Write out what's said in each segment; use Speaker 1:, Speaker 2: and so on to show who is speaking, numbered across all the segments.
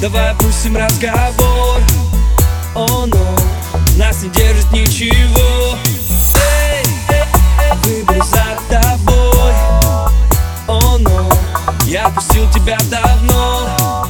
Speaker 1: Давай опустим разговор. О, но нас не держит ничего. Эй, выбор за тобой. О, но я пустил тебя давно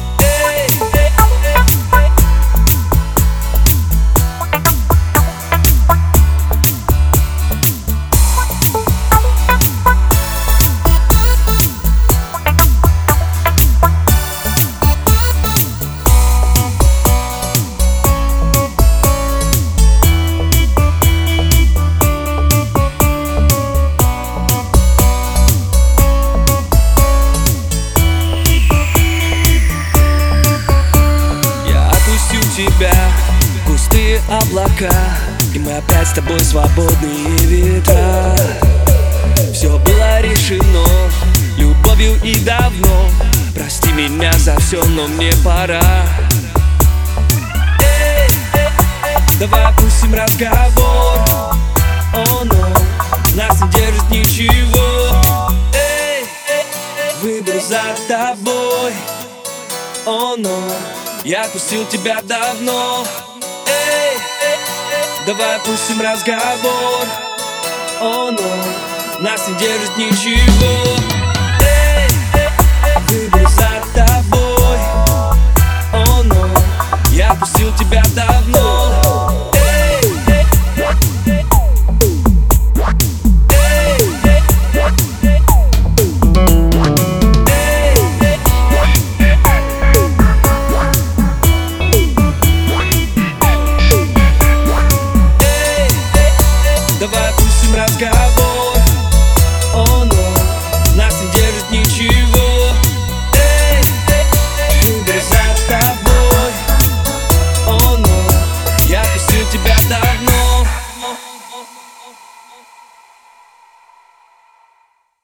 Speaker 1: облака И мы опять с тобой свободные ветра. Все было решено любовью и давно. Прости меня за все, но мне пора. Давай опустим разговор. О, но нас не держит ничего. Выбор за тобой. О, но я отпустил тебя давно Давай пустим разговор. О, но нас не держит ничего. Эй, выбросай.